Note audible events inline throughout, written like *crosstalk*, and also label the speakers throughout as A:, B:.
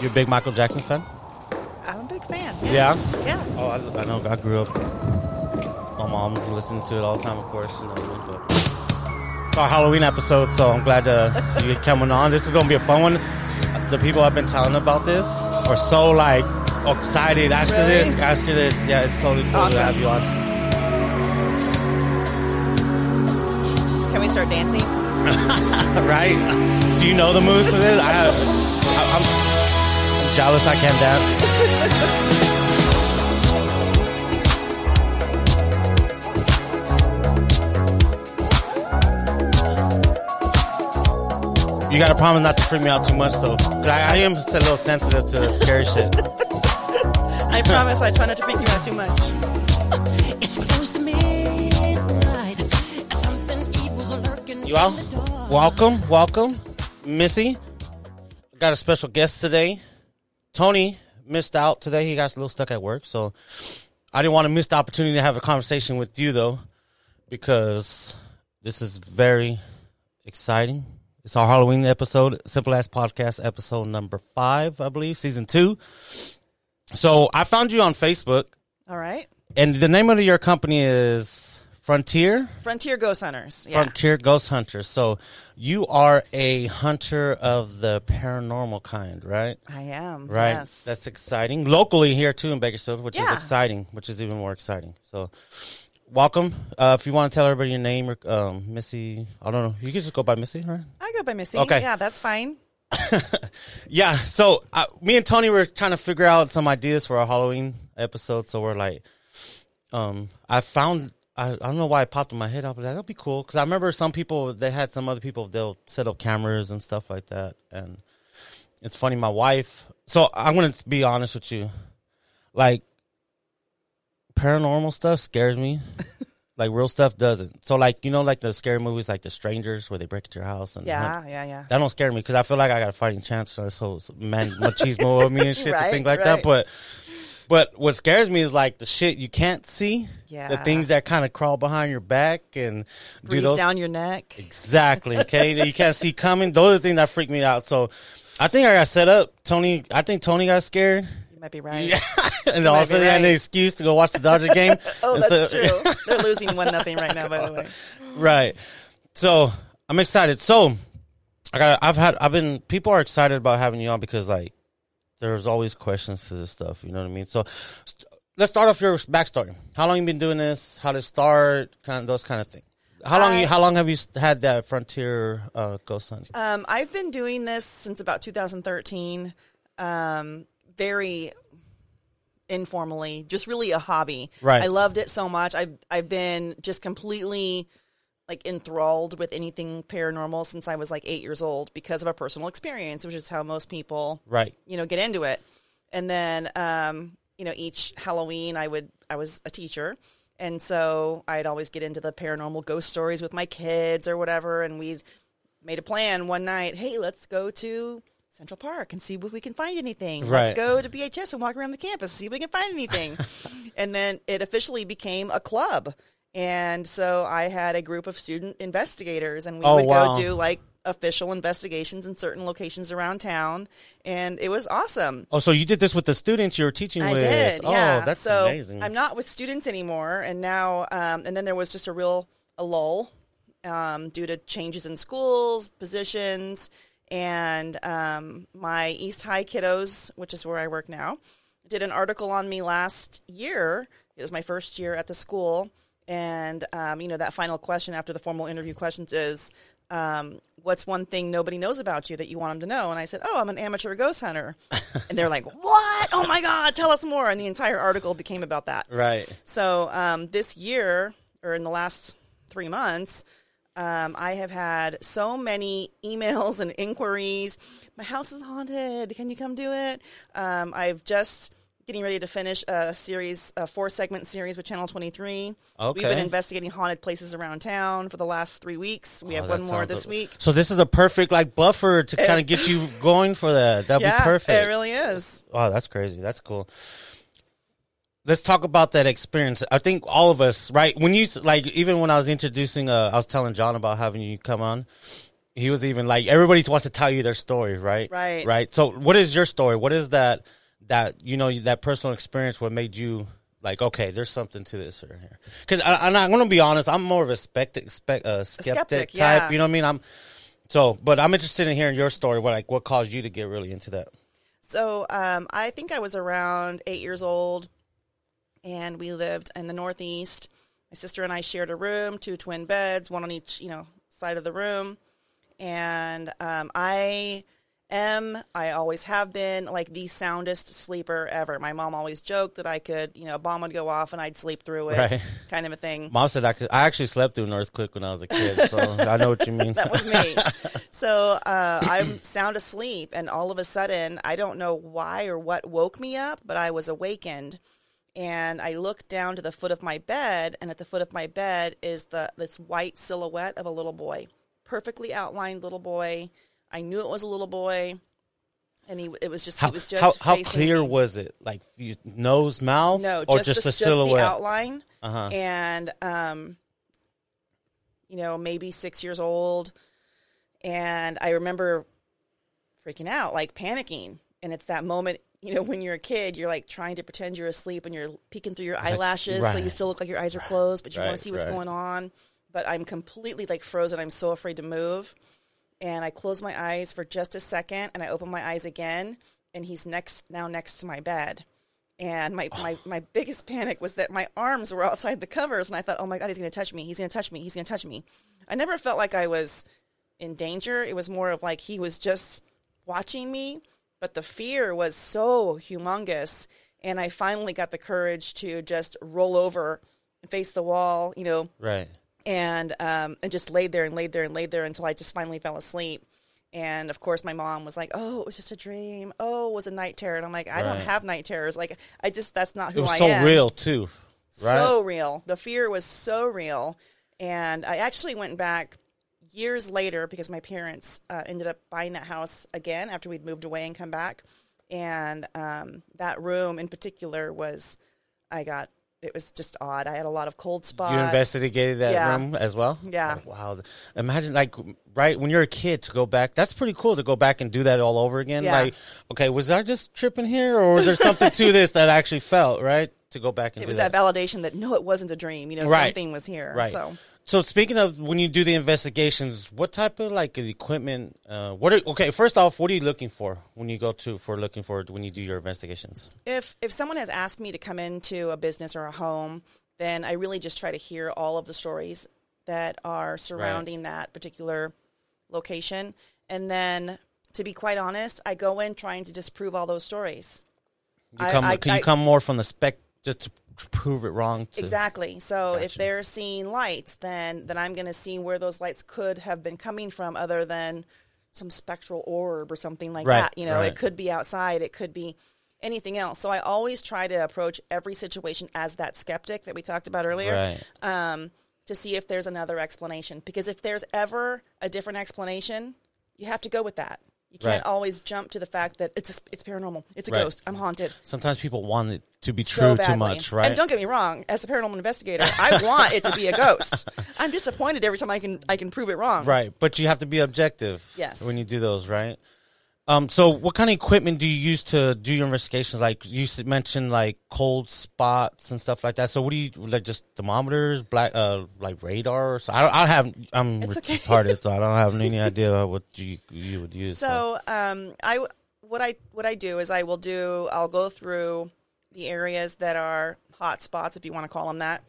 A: You a big Michael Jackson fan?
B: I'm a big fan.
A: Yeah.
B: Yeah.
A: Oh, I, I know. I grew up. My mom listened to it all the time, of course. You know, but it's our Halloween episode, so I'm glad uh, *laughs* you're coming on. This is gonna be a fun one. The people I've been telling about this are so like excited. Ask
B: Really?
A: this. Ask her this. Yeah, it's totally cool to have you on.
B: Can we start dancing? *laughs*
A: right? Do you know the moves for this? I, have. I'm jealous. I can't dance. You gotta promise not to freak me out too much, though. 'Cause I, I am just a little sensitive to the scary shit. *laughs*
B: I promise I try not to freak you out too much. *laughs*
C: It's close to midnight. Something evil's lurking.
A: You all? Welcome, welcome, Missy. Got a special guest today. Tony missed out today. He got a little stuck at work, so I didn't want to miss the opportunity to have a conversation with you though, because this is very exciting. It's our Halloween episode, Simple Ass Podcast episode number five, I believe, season two. So I found you on Facebook,
B: All right.
A: and the name of your company is Frontier.
B: Frontier Ghost Hunters. Yeah.
A: Frontier Ghost Hunters. So you are a hunter of the paranormal kind, right?
B: I am.
A: Right.
B: Yes.
A: That's exciting. Locally here too in Bakersfield, which is exciting, which is even more exciting. So welcome. Uh, if you want to tell everybody your name or um, Missy, I don't know. You can just go by Missy, right?
B: I go by Missy.
A: Okay.
B: Yeah, that's fine. *laughs*
A: Yeah. So uh, me and Tony were trying to figure out some ideas for our Halloween episode. So we're like, um, I found. I, I don't know why it popped in my head. I was like, that'll be cool because I remember some people they had some other people they'll set up cameras and stuff like that, and it's funny. My wife. So I'm gonna be honest with you, like paranormal stuff scares me. *laughs* like real stuff doesn't. So like you know like the scary movies like The Strangers where they break into your house and
B: Yeah, yeah, yeah.
A: that don't scare me because I feel like I got a fighting chance. So, man, machismo of me and *laughs* shit, to
B: Right,
A: think like
B: right.
A: that. But, but what scares me is like the shit you can't see. The things that kind of crawl behind your back and do
B: Breathe
A: those
B: down your neck.
A: exactly. *laughs* Okay, you can't see coming. Those are the things that freak me out. So, I think I got set up. Tony, I think Tony got scared.
B: You might be right.
A: Yeah, *laughs* and all of a
B: might
A: sudden he had an excuse to go watch the Dodger game. *laughs*
B: Oh,
A: And
B: that's
A: so-
B: true. They're losing one nothing right now. By the way.
A: right. So I'm excited. So I got. I've had. I've been. People are excited about having you on because like there's always questions to this stuff. You know what I mean? So st- let's start off your backstory. How long you been doing this? How to start? Kind of those kind of things. How long?
B: I-
A: you, how long have you had that frontier uh, ghost hunt?
B: Um, I've been doing this since about 2013. Um, very informally, just really a hobby.
A: Right.
B: I loved it so much. I've I've been just completely like enthralled with anything paranormal since I was like eight years old because of a personal experience, which is how most people
A: right.
B: you know get into it. And then um you know each halloween i would i was a teacher. And so i'd always get into the paranormal ghost stories with my kids or whatever. And we'd made a plan one night hey let's go to central park and see if we can find anything.
A: Right.
B: let's go to bhs and walk around the campus and see if we can find anything. *laughs* And then it officially became a club and so i had a group of student investigators and we
A: Oh,
B: would
A: wow.
B: go do like official investigations in certain locations around town and it was awesome
A: Oh, so you did this with the students you were teaching
B: I
A: with?
B: did, yeah.
A: Oh, that's
B: so
A: amazing.
B: I'm not with students anymore, and now, um, and then there was just a real a lull um, due to changes in schools, positions, and um, my East High kiddos, which is where I work now, did an article on me last year. It was my first year at the school, and um, you know that final question after the formal interview questions is. Um, what's one thing nobody knows about you that you want them to know? And I said, Oh, I'm an amateur ghost hunter. *laughs* and they're like, What? Oh my God, tell us more. And the entire article became about that.
A: right.
B: So um, this year, or in the last three months, um, I have had so many emails and inquiries. My house is haunted. Can you come do it? Um, I've just getting ready to finish a series, a four segment series with Channel 23.
A: Okay.
B: We've been investigating haunted places around town for the last three weeks. We have
A: Oh, that
B: one more this week.
A: So this is a perfect like buffer to kind of get you going for that. That'd
B: yeah,
A: be perfect.
B: it really is.
A: Oh, that's crazy. That's cool. Let's talk about that experience. I think all of us, right? When you like, even when I was introducing, uh, I was telling John about having you come on. he was even like everybody wants to tell you their story, right?
B: Right.
A: Right. So, what is your story? What is that? That you know that personal experience. What made you like? Okay, there's something to this right here. Because I'm not going to be honest. I'm more of a spectic, spe- uh, skeptic,
B: skeptic,
A: type.
B: yeah.
A: You know what I mean? I'm so, but I'm interested in hearing your story. What like what caused you to get really into that?
B: So um, I think I was around eight years old, and we lived in the Northeast. My sister and I shared a room, two twin beds, one on each you know side of the room, and um, I am I always have been like the soundest sleeper ever. My mom always joked that I could you know a bomb would go off and I'd sleep through it,
A: Right.
B: kind of a thing.
A: Mom said I could. I actually slept through an earthquake when I was a kid, so *laughs* I know what you mean.
B: that was me. *laughs* so uh, I'm sound asleep, and all of a sudden, I don't know why or what woke me up, but I was awakened, and I looked down to the foot of my bed, and at the foot of my bed is the this white silhouette of a little boy, perfectly outlined little boy. I knew it was a little boy, and he it was just
A: How
B: he was just
A: how, how clear
B: me.
A: was it? Like you- nose, mouth,
B: No,
A: or
B: just,
A: just,
B: the,
A: a silhouette?
B: Just the outline.
A: Uh-huh.
B: And um, you know, maybe six years old, and I remember freaking out, like panicking. And it's that moment, you know, when you're a kid, you're like trying to pretend you're asleep, and you're peeking through your eyelashes, so you still look like your eyes are closed, but you want to see what's
A: right.
B: going on. But I'm completely like frozen. I'm so afraid to move. And I close my eyes for just a second, and I open my eyes again, and he's next now next to my bed. And my, my, *sighs* my biggest panic was that my arms were outside the covers, and I thought, oh my God, he's going to touch me. He's going to touch me. He's going to touch me. I never felt like I was in danger. It was more of like he was just watching me, but the fear was so humongous. And I finally got the courage to just roll over and face the wall, you know,
A: Right.
B: And um, and just laid there and laid there and laid there until I just finally fell asleep. And of course, my mom was like, "Oh, it was just a dream. Oh, it was a night terror." And I'm like, "I don't have night terrors. Like, I just that's not who
A: It was
B: I
A: so
B: am."
A: real too, right?
B: so real. The fear was so real, and I actually went back years later because my parents uh, ended up buying that house again after we'd moved away and come back, and um, that room in particular was, I got it was just odd. I had a lot of cold spots.
A: you investigated that
B: Yeah.
A: room as well.
B: Yeah.
A: Oh, wow. Imagine like right when you're a kid to go back. That's pretty cool to go back and do that all over again.
B: Yeah.
A: Like, okay, was I just tripping here, or was there something to *laughs* this that I actually felt right to go back and do?
B: It was
A: that?
B: that validation that no, it wasn't a dream. You know,
A: Right.
B: something was here.
A: Right.
B: So
A: So speaking of when you do the investigations, what type of like equipment? Uh, what are okay? First off, what are you looking for when you go to for looking for when you do your investigations?
B: if if someone has asked me to come into a business or a home, then I really just try to hear all of the stories that are surrounding that particular location, and then to be quite honest, I go in trying to disprove all those stories.
A: You
B: I- I-
A: can you
B: I-
A: come more from the spec just to prove it wrong? To,
B: Exactly. So if they're seeing lights, then then I'm going to see where those lights could have been coming from, other than some spectral orb or something like
A: Right,
B: that. You know,
A: right.
B: it could be outside, it could be anything else. So I always try to approach every situation as that skeptic that we talked about earlier.
A: Right.
B: Um, to see if there's another explanation. Because if there's ever a different explanation, you have to go with that. You can't
A: Right.
B: always jump to the fact that it's a, it's paranormal, it's a
A: Right.
B: ghost, I'm haunted
A: Sometimes people want it to be
B: so
A: true
B: badly.
A: too much, right?
B: And don't get me wrong, as a paranormal investigator, I want it to be a ghost. *laughs* I'm disappointed every time I can I can prove it wrong.
A: Right, but you have to be objective.
B: Yes.
A: When you do those, right? Um. So, what kind of equipment do you use to do your investigations? Like you mentioned, like cold spots and stuff like that. So, what do you like? Just thermometers, black, uh, like radar. Or so I don't. I have. I'm
B: It's okay.
A: retarded, so I don't have any *laughs* idea what you you would use.
B: So, um, I what I what I do is I will do I'll go through the areas that are hot spots, if you want to call them that,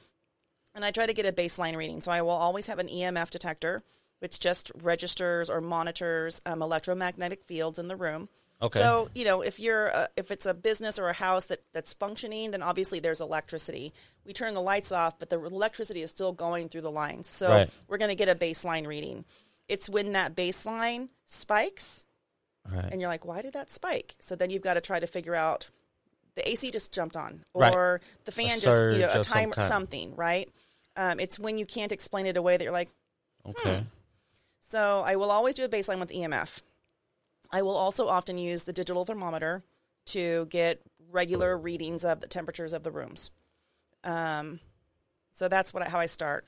B: and I try to get a baseline reading. So I will always have an EMF detector, which just registers or monitors um, electromagnetic fields in the room.
A: Okay.
B: So you know, if you're a, if it's a business or a house that that's functioning, then obviously there's electricity. We turn the lights off, but the electricity is still going through the lines. So
A: Right.
B: we're going to get a baseline reading. It's when that baseline spikes,
A: right.
B: and you're like, why did that spike? So then you've got to try to figure out the AC just jumped on,
A: Right.
B: or the fan just you know a
A: some
B: timer
A: kind.
B: something, right? Um, it's when you can't explain it away that you're like,
A: okay.
B: So I will always do a baseline with EMF. I will also often use the digital thermometer to get regular readings of the temperatures of the rooms. Um, so that's what how I start.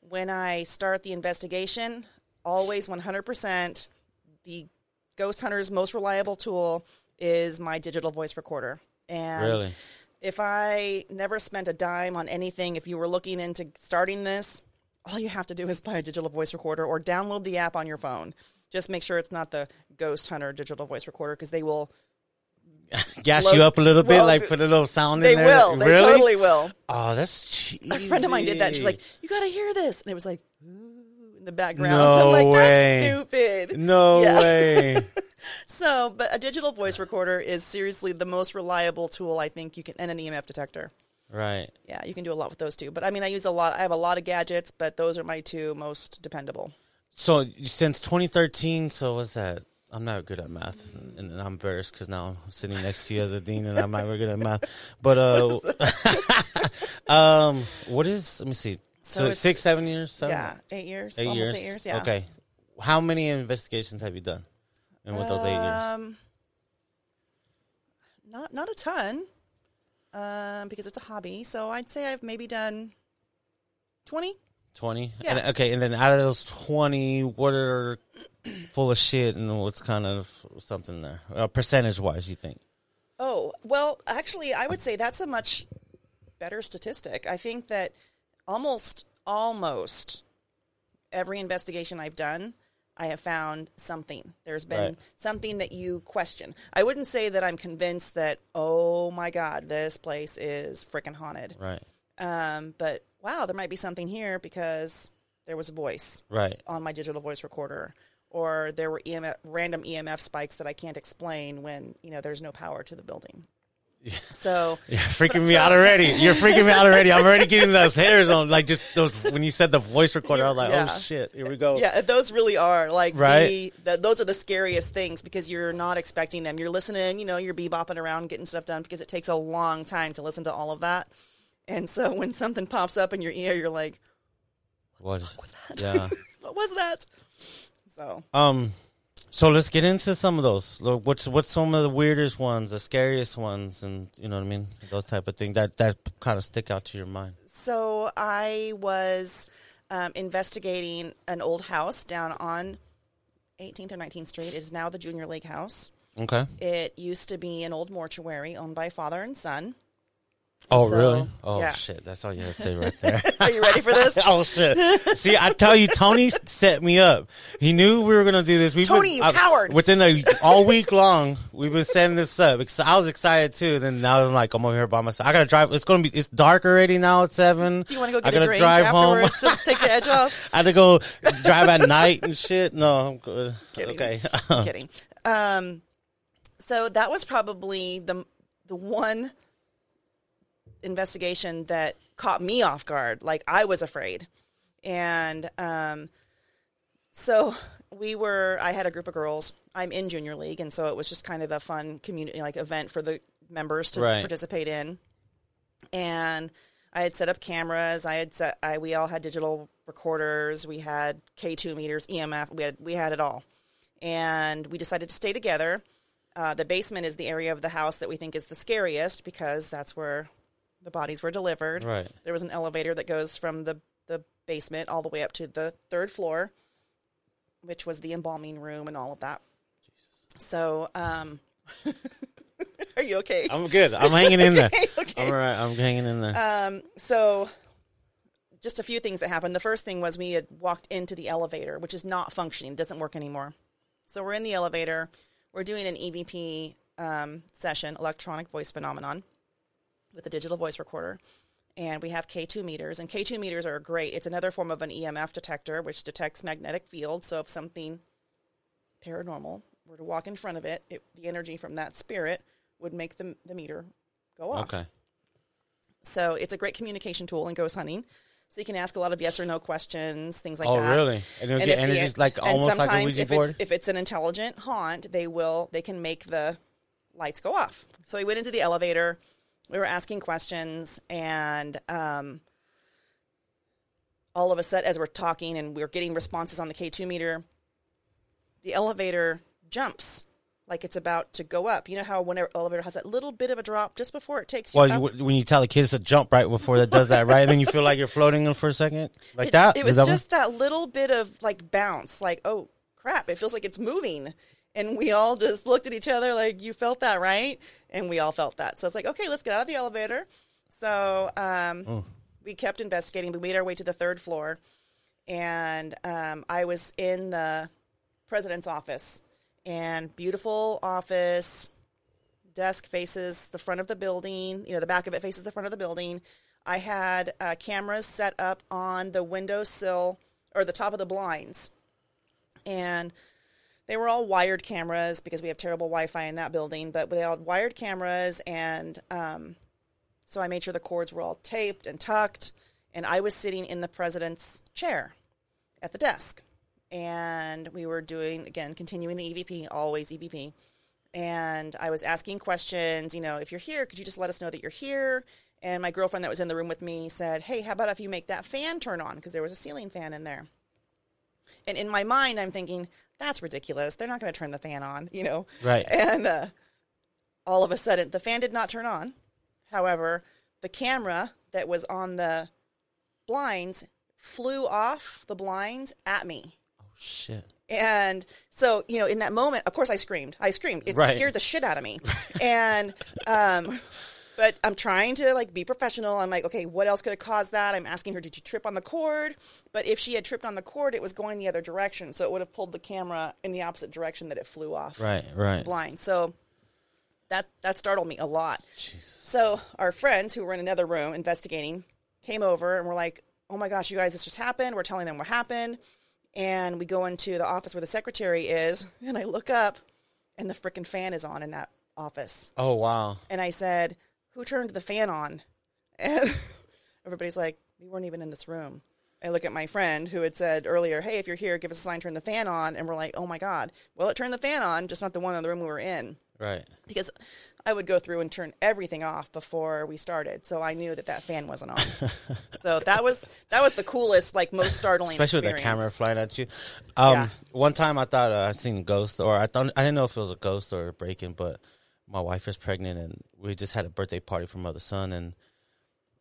B: When I start the investigation, always 100%. The ghost hunter's most reliable tool is my digital voice recorder. And
A: Really?
B: if I never spent a dime on anything, if you were looking into starting this, all you have to do is buy a digital voice recorder or download the app on your phone. Just make sure it's not the Ghost Hunter digital voice recorder because they will. *laughs*
A: Gas
B: Load-
A: you up a little bit,
B: well,
A: like put a little sound in there.
B: will. They
A: really?
B: totally will.
A: Oh, that's cheesy.
B: A friend of mine did that. She's like, "You got to hear this," and it was like "Ooh," in the background.
A: No
B: I'm like,
A: way.
B: "That's stupid."
A: no
B: Yeah.
A: way. *laughs*
B: So, but a digital voice recorder is seriously the most reliable tool I think you can, and an EMF detector.
A: Right.
B: Yeah, you can do a lot with those two. But I mean, I use a lot. I have a lot of gadgets, but those are my two most dependable.
A: So since 2013, so what's that? I'm not good at math, and, and I'm embarrassed because now I'm sitting next to you as a dean, and I'm not very good at math. But uh, *laughs* *laughs* um, what is? Let me see. So,
B: So
A: six, seven years, seven,
B: Yeah, eight years,
A: eight
B: almost
A: years.
B: eight years. Yeah.
A: Okay. How many investigations have you done? And with those eight years,
B: Um, not not a ton, um, because it's a hobby. So I'd say I've maybe done twenty.
A: twenty.
B: yeah.
A: And, okay, and then out of those twenty, what are *clears throat* full of shit, and what's kind of something there, uh, percentage wise? You think?
B: Oh, well, actually, I would say that's a much better statistic. I think that almost, almost every investigation I've done, I have found something. There's been
A: Right.
B: something that you question. I wouldn't say that I'm convinced that, oh my God, this place is freaking haunted.
A: Right.
B: Um, but wow, there might be something here because there was a voice
A: Right.
B: on my digital voice recorder, or there were EMF, random EMF spikes that I can't explain when you know there's no power to the building. So *laughs*
A: You're freaking me out already. You're freaking me out already. I'm already getting those hairs on. Like just those when you said the voice recorder, I was like,
B: Yeah.
A: oh shit, here we go.
B: yeah, those really are like
A: Right.
B: the, the those are the scariest things because you're not expecting them. You're listening, you know, you're bebopping around getting stuff done because it takes a long time to listen to all of that. And so *laughs* when something pops up in your ear, you're like,
A: "What
B: was that?
A: yeah. *laughs*
B: what was that?" So
A: Um. So let's get into some of those. Look, What's what's some of the weirdest ones, the scariest ones, and you know what I mean, those type of things that that kind of stick out to your mind.
B: So I was um, investigating an old house down on 18th or 19th Street. It is now the Junior League House.
A: Okay.
B: It used to be an old mortuary owned by father and son.
A: Oh
B: So,
A: really? Oh
B: yeah.
A: shit, that's all you had to say right there. *laughs*
B: Are you ready for this? *laughs*
A: oh shit! See, I tell you, Tony set me up. He knew we were gonna do this. We
B: Tony, you coward!
A: Within a all week long, we've been setting this up. Because I was excited too. Then now I'm like, I'm over here by myself. I gotta drive. It's gonna be. It's dark already now. It's seven.
B: Do you want to go
A: I
B: get a
A: gotta
B: drink
A: drive home. *laughs*
B: to take the edge off?
A: I had to go drive at night and shit. No, I'm good.
B: Kidding.
A: Okay.
B: Kidding. Um, so that was probably the the one investigation that caught me off guard. Like I was afraid, and um, so we were. I had a group of girls. I'm in junior league, and so it was just kind of a fun community like event for the members to
A: Right.
B: participate in. And I had set up cameras. I had set. I we all had digital recorders. We had K2 meters, EMF. We had we had it all, and we decided to stay together. Uh, the basement is the area of the house that we think is the scariest because that's where the bodies were delivered.
A: Right.
B: There was an elevator that goes from the, the basement all the way up to the third floor, which was the embalming room and all of that. Jesus. So, um, *laughs* are you okay?
A: I'm good. I'm hanging in there. *laughs*
B: okay.
A: I'm all right. I'm hanging in there.
B: Um, so, just a few things that happened. The first thing was we had walked into the elevator, which is not functioning, doesn't work anymore. So we're in the elevator. We're doing an EVP um, session, electronic voice phenomenon, with a digital voice recorder, and we have K2 meters. And K2 meters are great. It's another form of an EMF detector, which detects magnetic fields. So if something paranormal were to walk in front of it, it the energy from that spirit would make the, the meter go off.
A: okay.
B: So it's a great communication tool in ghost hunting. So you can ask a lot of yes or no questions, things like
A: Oh
B: that.
A: really? And it'll
B: And
A: get
B: the-
A: energies like
B: and
A: almost like a Ouija
B: if
A: board.
B: It's, if it's an intelligent haunt, they will they can make the lights go off. So we went into the elevator. We were asking questions, and um, all of a sudden, as we're talking and we're getting responses on the K two meter, the elevator jumps like it's about to go up. You know how when an elevator has that little bit of a drop just before it takes you
A: Well,
B: up?
A: you, when you tell the kids to jump right before that does that, right? And then you feel like you're floating for a second, like
B: it,
A: that.
B: It was
A: that
B: just that little bit of like bounce, like, oh crap, it feels like it's moving. And we all just looked at each other like, you felt that, right? And we all felt that. So it's like, okay, let's get out of the elevator. So um,
A: Oh.
B: we kept investigating. We made our way to the third floor. And um, I was in the president's office. And beautiful office, desk faces the front of the building. You know, the back of it faces the front of the building. I had uh, cameras set up on the windowsill or the top of the blinds, and they were all wired cameras because we have terrible Wi-Fi in that building. But they all had wired cameras, and um, so I made sure the cords were all taped and tucked. And I was sitting in the president's chair at the desk, and we were doing again continuing the EVP, always EVP and I was asking questions. You know, if you're here, could you just let us know that you're here? And my girlfriend that was in the room with me said, "Hey, how about if you make that fan turn on? Because there was a ceiling fan in there." And in my mind, I'm thinking, "That's ridiculous. They're not going to turn the fan on." You know,
A: Right.
B: And uh, all of a sudden, the fan did not turn on. However, the camera that was on the blinds flew off the blinds at me.
A: Oh, shit.
B: And so, you know, in that moment, of course, I screamed. I screamed. It
A: Right.
B: scared the shit out of me. *laughs* and, um, but I'm trying to like be professional. I'm like, okay, what else could have caused that? I'm asking her, did you trip on the cord? But if she had tripped on the cord, it was going the other direction, so it would have pulled the camera in the opposite direction that it flew off
A: Right, right.
B: blind. So that that startled me a lot. So our friends who were in another room investigating came over and were like, "Oh my gosh, you guys, this just happened." We're telling them what happened, and we go into the office where the secretary is, and I look up, and the frickin' fan is on in that office,
A: Oh wow.
B: and I said, "Who turned the fan on?" *laughs* And everybody's like, "We weren't even in this room." I look at my friend who had said earlier, "Hey, if you're here, give us a sign, turn the fan on." And we're like, "Oh my god!" Well, it turned the fan on, just not the one in the room we were in
A: Right.
B: because I would go through and turn everything off before we started, so I knew that that fan wasn't on. *laughs* so that was that was the coolest, like most startling,
A: Especially with the camera flying at you. Um,
B: Yeah.
A: One time I thought uh, I seen a ghost, or I thought I didn't know if it was a ghost or a break-in, but my wife is pregnant, and we just had a birthday party for mother son, and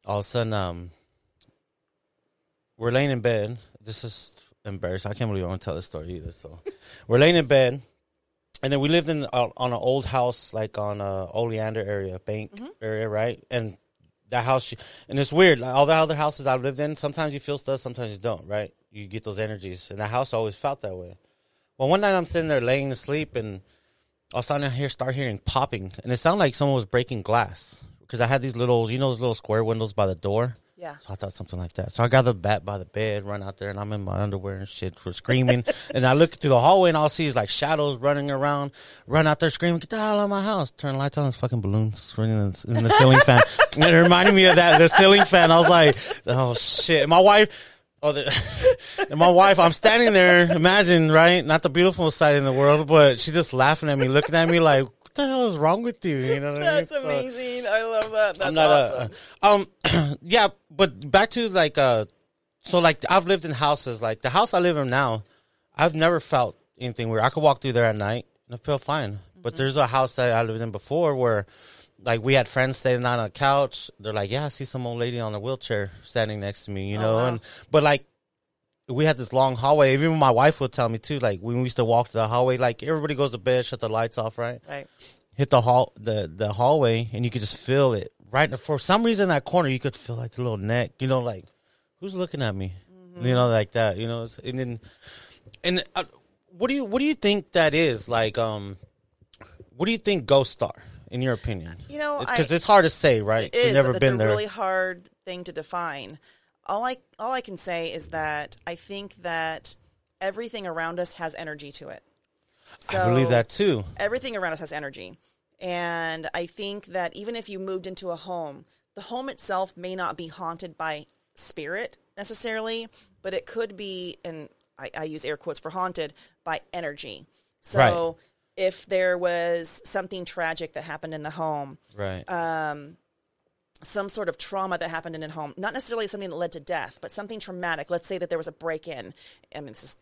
A: all of a sudden, um, we're laying in bed. This is embarrassing. I can't believe I want to tell this story either. So, *laughs* we're laying in bed, and then we lived in uh, on an old house, like on uh, Oleander area, Bank
B: Mm-hmm.
A: area, right? And that house, and it's weird. Like all the other houses I've lived in, sometimes you feel stuff, sometimes you don't, right? You get those energies, and that house always felt that way. Well, one night I'm sitting there laying to sleep, and all of a sudden I hear start hearing popping, and it sounded like someone was breaking glass because I had these little, you know, those little square windows by the door.
B: Yeah.
A: So I thought something like that. So I got the bat by the bed, run out there, and I'm in my underwear and shit for screaming. *laughs* and I look through the hallway, and all I see is like shadows running around. Run out there screaming, "Get the hell out of my house!" Turn the lights on, it's fucking balloons in the, in the ceiling fan. *laughs* And it reminded me of that the ceiling fan. I was like, "Oh shit!" My wife. Oh, the, *laughs* and my wife, I'm standing there, imagine, right? Not the beautiful side in the world, but she's just laughing at me, looking at me like, what the hell is wrong with you? You know what I mean?
B: That's
A: So-
B: amazing. I love that. That's awesome.
A: a, um, *clears throat* yeah, but back to like, uh, so like I've lived in houses, like the house I live in now, I've never felt anything weird. I could walk through there at night and I feel fine. But there's a house that I lived in before where, like, we had friends standing on a couch. They're like, "Yeah, I see some old lady on a wheelchair standing next to me," you know.
B: wow.
A: And but like, we had this long hallway. Even my wife would tell me too. Like when we used to walk to the hallway, like everybody goes to bed, shut the lights off, right?
B: right.
A: hit the hall the the hallway and you could just feel it right for some reason that corner you could feel like the little neck you know like who's looking at me you know like that you know and then and uh, what do you what do you think that is like um what do you think ghosts are in your opinion
B: You know,
A: because it's hard to say right
B: It is.
A: Never
B: It's
A: been
B: a
A: there
B: really hard thing to define. All I all I can say is that I think that everything around us has energy to it. So
A: i believe that too
B: everything around us has energy. And I think that even if you moved into a home, the home itself may not be haunted by spirit necessarily, but it could be, and I, I use air quotes for haunted, by energy. So
A: Right.
B: If there was something tragic that happened in the home,
A: right Um,
B: some sort of trauma that happened in a home, not necessarily something that led to death, but something traumatic. Let's say that there was a break in. I mean, this is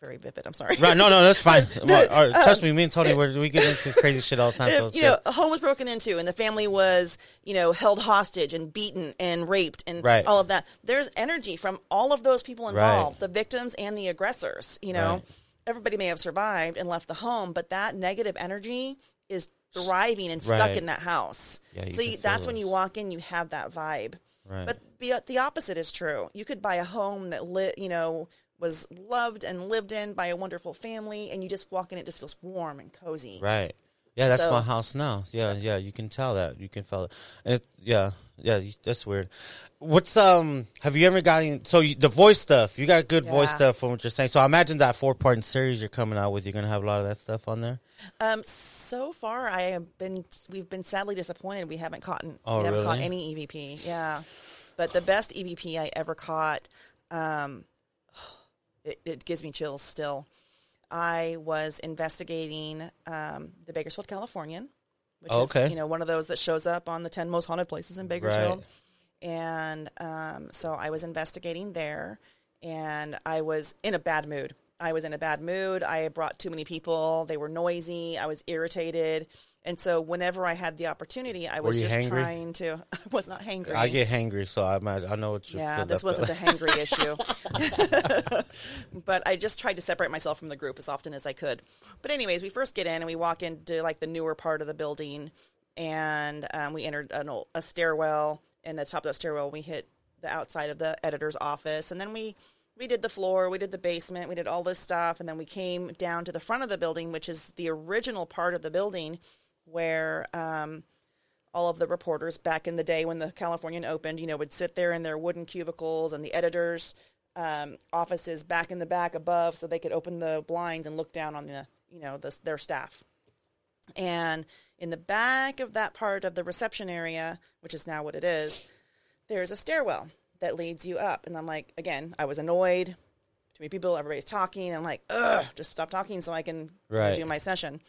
B: very vivid. I'm sorry.
A: Right? No, no, that's fine. *laughs* Well, or- trust me, me and Tony, we're, we get into this crazy shit all the time. So
B: you
A: good.
B: know a home was broken into and the family was you know held hostage and beaten and raped and
A: Right.
B: all of that there's energy from all of those people involved the victims and the aggressors you know
A: Right.
B: Everybody may have survived and left the home but that negative energy is thriving and stuck
A: Right.
B: in that house
A: Yeah,
B: so you, that's when you walk in you have that vibe
A: Right.
B: but the, the opposite is true you could buy a home that lit you know was loved and lived in by a wonderful family and you just walk in it just feels warm and cozy
A: Right. Yeah, that's
B: So-
A: my house now. Yeah, yeah, you can tell that. You can feel it. And it yeah, yeah, you- that's weird. What's um? Have you ever gotten so you, the voice stuff? You got good voice stuff from what you're saying. So I imagine that four part series you're coming out with, you're gonna have a lot of that stuff on there.
B: Um, so far, I have been. We've been sadly disappointed. We haven't caught.
A: Oh,
B: we haven't caught any EVP. Yeah, but the best EVP I ever caught. Um, *sighs* it, it gives me chills still. I was investigating um, the Bakersfield Californian, which
A: Oh,
B: is you know one of those that shows up on the ten most haunted places in Bakersfield. And um, so I was investigating there, and I was in a bad mood. I was in a bad mood. I had brought too many people. They were noisy. I was irritated. And so whenever I had the opportunity, I was just
A: hangry?
B: trying to. *laughs* I was not hangry.
A: I get hangry, so I imagine I know what you.
B: Yeah, this wasn't a hangry *laughs* issue. *laughs* but I just tried to separate myself from the group as often as I could. But anyways, we first get in and we walk into like the newer part of the building, and um, we entered an, ol- a stairwell. And the top of that stairwell, we hit the outside of the editor's office, and then we we did the floor, we did the basement, we did all this stuff, and then we came down to the front of the building, which is the original part of the building where. Um, all of the reporters back in the day when the Californian opened, you know, would sit there in their wooden cubicles and the editors' um, offices back in the back above, so they could open the blinds and look down on the, you know, the, their staff. And in the back of that part of the reception area, which is now what it is, there's a stairwell that leads you up. And I'm like, again, I was annoyed. Too many people, everybody's talking. I'm like, ugh, just stop talking so I can
A: Right.
B: do my session.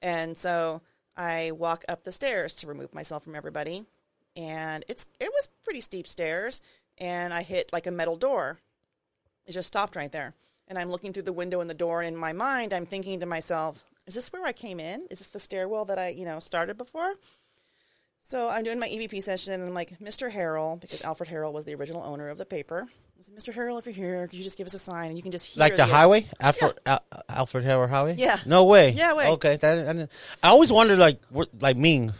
B: And so I walk up the stairs to remove myself from everybody. And it's it was pretty steep stairs. And I hit like a metal door. It just stopped right there. And I'm looking through the window in the door. And in my mind, I'm thinking to myself, is this where I came in? Is this the stairwell that I, you know, started before? So I'm doing my EVP session, and I'm like, Mr. Harrell, because Alfred Harrell was the original owner of the paper. I said, Mr. Harrell, if you're here, could you just give us a sign, and you can just hear
A: like the highway, Alfred Al- Alfred Harrell Highway.
B: Yeah.
A: No way.
B: Yeah, way.
A: Okay. That, I, didn't- I always wondered like what- like Ming.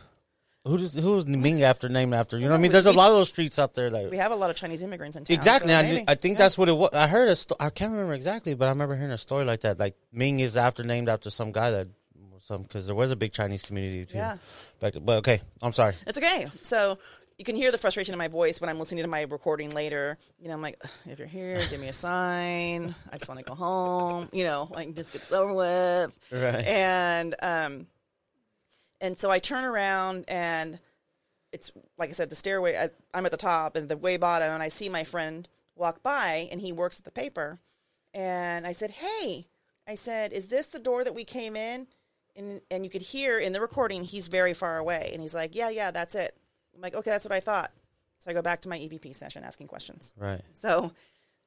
A: Who does who's Ming after named after? You know what I mean?
B: we-
A: There's a lot of those streets out there. Like
B: We have a lot of Chinese immigrants in town.
A: Exactly.
B: so
A: I,
B: maybe.
A: I think
B: Yeah.
A: that's what it was. I heard a sto- I can't remember exactly, but I remember hearing a story like that. Like Ming is after named after some guy that some because there was a big Chinese community too.
B: Yeah.
A: Back, but okay, I'm sorry.
B: It's okay. So you can hear the frustration in my voice when I'm listening to my recording later. You know, I'm like, if you're here, give me a sign. I just want to go home. You know, like just get over with.
A: Right.
B: And um, and so I turn around and it's like I said, the stairway. I, I'm at the top and the way bottom, and I see my friend walk by, and he works at the paper. And I said, "Hey," I said, "Is this the door that we came in?" And and you could hear in the recording he's very far away, and he's like, "Yeah, yeah, that's it." I'm like, "Okay, that's what I thought." So I go back to my EVP session asking questions.
A: Right.
B: So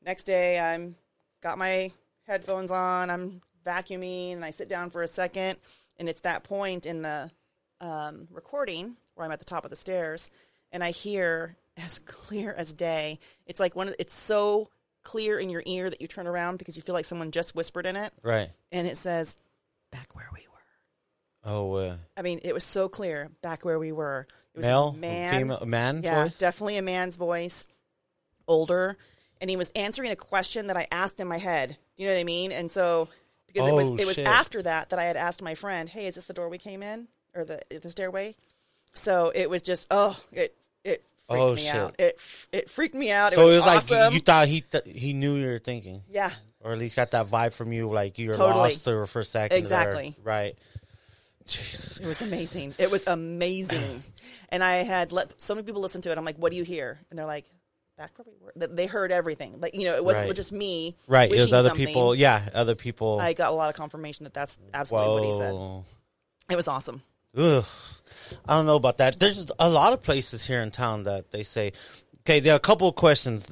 B: next day I'm got my headphones on, I'm vacuuming, and I sit down for a second, and it's that point in the um, recording where I'm at the top of the stairs, and I hear *laughs* as clear as day. It's like one. Of, it's so clear in your ear that you turn around because you feel like someone just whispered in it,
A: Right.
B: and it says, "Back where we were."
A: Oh, uh,
B: I mean, it was so clear. Back where we were. It was
A: male,
B: a man,
A: female, man
B: yeah,
A: voice.
B: definitely a man's voice, older, and he was answering a question that I asked in my head. You know what I mean? And so because it was
A: Oh,
B: it was
A: shit.
B: after that that I had asked my friend, "Hey, is this the door we came in or the the stairway?" So it was just oh it it freaked
A: Oh,
B: me
A: shit.
B: out. It it freaked me out. It
A: so
B: was,
A: it was
B: awesome.
A: like you thought he th- he knew you were thinking,
B: yeah.
A: or at least got that vibe from you, like you were
B: Totally.
A: lost or for a second. there.
B: Exactly.
A: Right. Jesus.
B: It was amazing. It was amazing. *clears throat* and I had let so many people listen to it. I'm like, "What do you hear?" And they're like, "Back where we were." They heard everything. Like you know, it wasn't
A: Right.
B: just me.
A: Right. It was other
B: something.
A: people. Yeah. Other people.
B: I got a lot of confirmation that that's absolutely what he said. It was awesome.
A: Ugh. I don't know about that. There's a lot of places here in town that they say, okay, there are a couple of questions.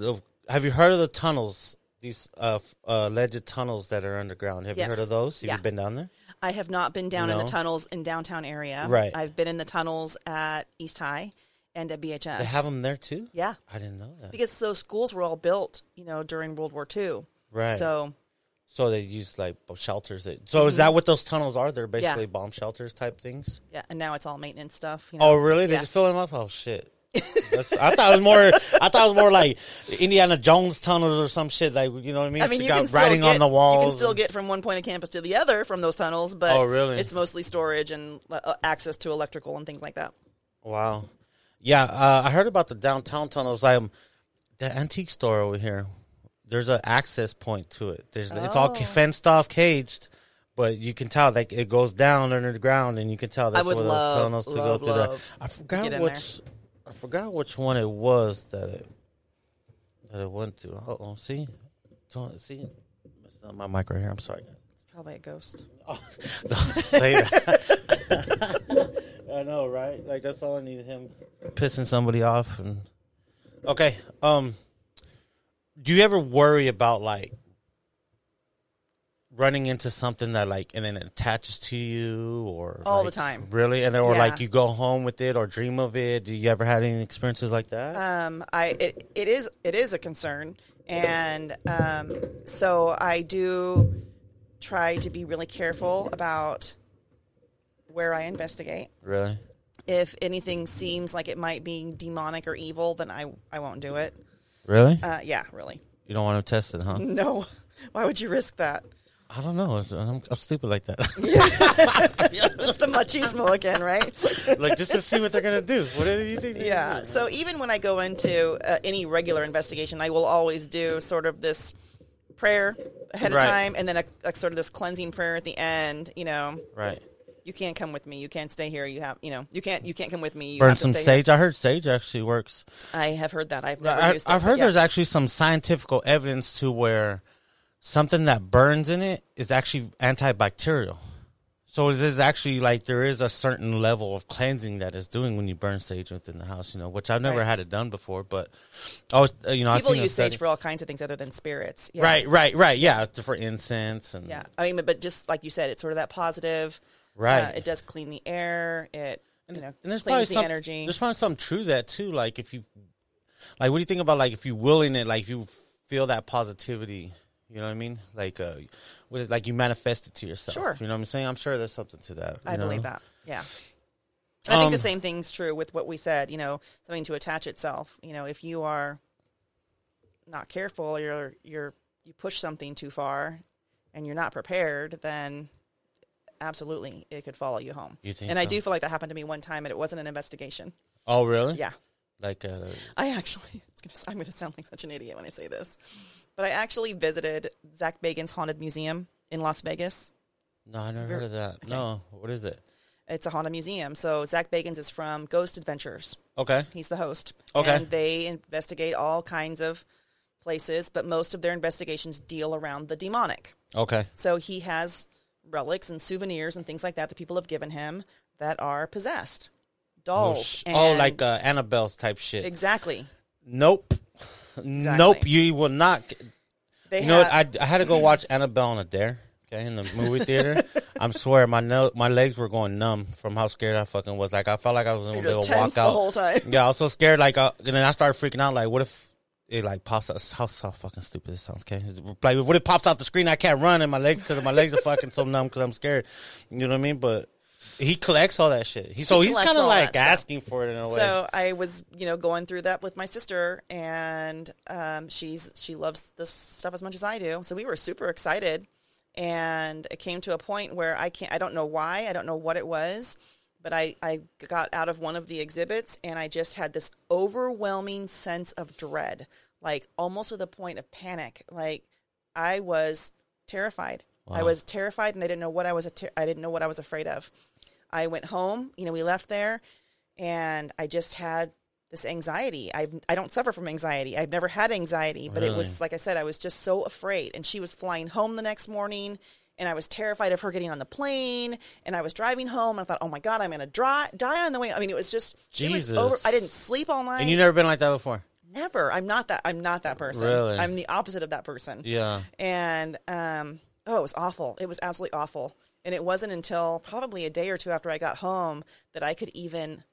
A: Have you heard of the tunnels these uh, uh, alleged tunnels that are underground. Have you heard of those? Have
B: Yeah.
A: you been down there?
B: I have not been down in the tunnels in downtown area.
A: Right.
B: I've been in the tunnels at East High and at BHS.
A: They have them there too.
B: Yeah.
A: I didn't know that.
B: Because those schools were all built, you know, during World War II.
A: right.
B: So
A: So they used like shelters. That, so is that what those tunnels are? They're
B: Mm-hmm. Yeah.
A: basically bomb shelters type things.
B: yeah, and now it's all maintenance stuff. You know?
A: Oh, really? They
B: Yeah.
A: just fill them up? Oh shit. That's, I thought it was more. I thought it was more like Indiana Jones tunnels or some shit. Like you know what I mean?
B: I mean,
A: It's
B: you
A: got
B: can still
A: writing
B: get,
A: on the walls.
B: You can still
A: and-
B: get from one point of campus to the other from those tunnels, but
A: Oh, really?
B: it's mostly storage and uh, access to electrical and things like that.
A: Wow. Yeah, uh, I heard about the downtown tunnels. Like um, the antique store over here. There's an access point to it. There's it's all
B: Oh.
A: fenced off, caged, but you can tell like it goes down under the ground, and you can tell that's of those tunnels to
B: love,
A: go through. The, I forgot. I forgot which one it was that it that it went through. Oh, see, see, messing up my mic right here. I'm sorry, guys.
B: It's probably a ghost. *laughs*
A: Oh, don't say that. *laughs* I know, right? Like that's all I needed him pissing somebody off and Okay. Um do you ever worry about like running into something that like and then it attaches to you or
B: All the time.
A: Really? And then or
B: Yeah.
A: like you go home with it or dream of it? Do you ever had any experiences like that?
B: Um, I it, it is it is a concern, and um, so I do try to be really careful about where I investigate.
A: really?
B: If anything seems like it might be demonic or evil, then I I won't do it.
A: Really?
B: Uh, yeah, really.
A: you don't want to test it, huh?
B: No. *laughs* Why would you risk that?
A: I don't know. I'm, I'm stupid like that. *laughs*
B: It's the machismo again, right? *laughs*
A: like just to see what they're gonna do. What do you think?
B: Yeah.
A: do?
B: So even when I go into uh, any regular investigation, I will always do sort of this prayer ahead of
A: Right.
B: time, and then a, a sort of this cleansing prayer at the end. You know,
A: right.
B: you can't come with me. You can't stay here. You have, you know, you can't. You can't come with me. You
A: Burn
B: have to
A: some sage. I heard sage actually works.
B: I have heard that. I've never
A: I,
B: used it.
A: I've heard there's actually some scientific evidence to where something that burns in it is actually antibacterial. So it is actually like there is a certain level of cleansing that it's doing when you burn sage within the house, you know, which I've never
B: Right.
A: had it done before, but I was, uh, you know, I've
B: people
A: seen
B: use sage for all kinds of things other than spirits. Yeah.
A: Right, right, right. Yeah, for incense and
B: Yeah. I mean, but, just like you said, it's sort of that positive.
A: Right.
B: Uh, it does clean the air. It you know
A: and there's probably
B: cleans the
A: some
B: energy.
A: there's probably something true to that too. Like if you, like, what do you think about like if you willing it, like if you feel that positivity, you know what I mean? Like, uh, what is like you manifest it to yourself.
B: Sure.
A: You know what I'm saying? I'm sure there's something to that.
B: I
A: know?
B: believe that. Yeah. I think the
A: Um,
B: same thing's true with what we said, you know, something to attach itself. You know, if you are not careful, you're you're you push something too far and you're not prepared, then absolutely it could follow you home.
A: You think
B: and I do feel like that happened to me one time and it wasn't an investigation.
A: Oh, really?
B: Yeah.
A: Like, uh,
B: I actually, *laughs* it's gonna, I'm going to sound like such an idiot when I say this, but I actually visited Zak Bagans' Haunted Museum in Las Vegas.
A: no, I never heard of that. No, what is it?
B: It's a haunted museum. So Zak Bagans is from Ghost Adventures.
A: Okay.
B: He's the host.
A: Okay.
B: And they investigate all kinds of places, but most of their investigations deal around the demonic.
A: Okay.
B: So he has relics and souvenirs and things like that that people have given him that are possessed.
A: Oh,
B: Dolls.
A: sh-
B: and-
A: oh, like uh, Annabelle's type shit.
B: Exactly.
A: Nope. Nope. You will not.
B: They
A: You know
B: have,
A: what? I, I had to go watch Annabelle on a dare. Okay, in the movie theater. *laughs* I'm swear my no, my legs were going numb from how scared I fucking was. Like I felt like I was in a
B: You're just
A: little
B: tense
A: walkout
B: the whole time.
A: Yeah, I was so scared. Like, uh, and then I started freaking out. Like, what if it like pops out? How, how fucking stupid this sounds. Okay, like what if it pops out the screen? I can't run, and my legs because my legs are fucking so numb because I'm scared. You know what I mean? But he collects all that shit. He, so he's kind of like
B: stuff.
A: asking for it in a way.
B: So I was, you know, going through that with my sister, and um, she's she loves this stuff as much as I do. So we were super excited, and it came to a point where I can't. I don't know why. I don't know what it was, but I I got out of one of the exhibits, and I just had this overwhelming sense of dread, like almost to the point of panic. Like I was terrified. I was terrified, and I didn't know what I was. Ter- I didn't know what I was afraid of. I went home. You know, we left there, and I just had this anxiety. I I don't suffer from anxiety. I've never had anxiety, but it was like I said, I was just so afraid. And she was flying home the next morning, and I was terrified of her getting on the plane. And I was driving home, and I thought, oh my god, I'm gonna dry, die on the way. I mean, it was just it was
A: Jesus.
B: over. I didn't sleep all night.
A: and you never been like that before.
B: Never. I'm not that. I'm not that person.
A: Really?
B: I'm the opposite of that person.
A: Yeah.
B: And um, oh, it was awful. It was absolutely awful. And it wasn't until probably a day or two after I got home that I could even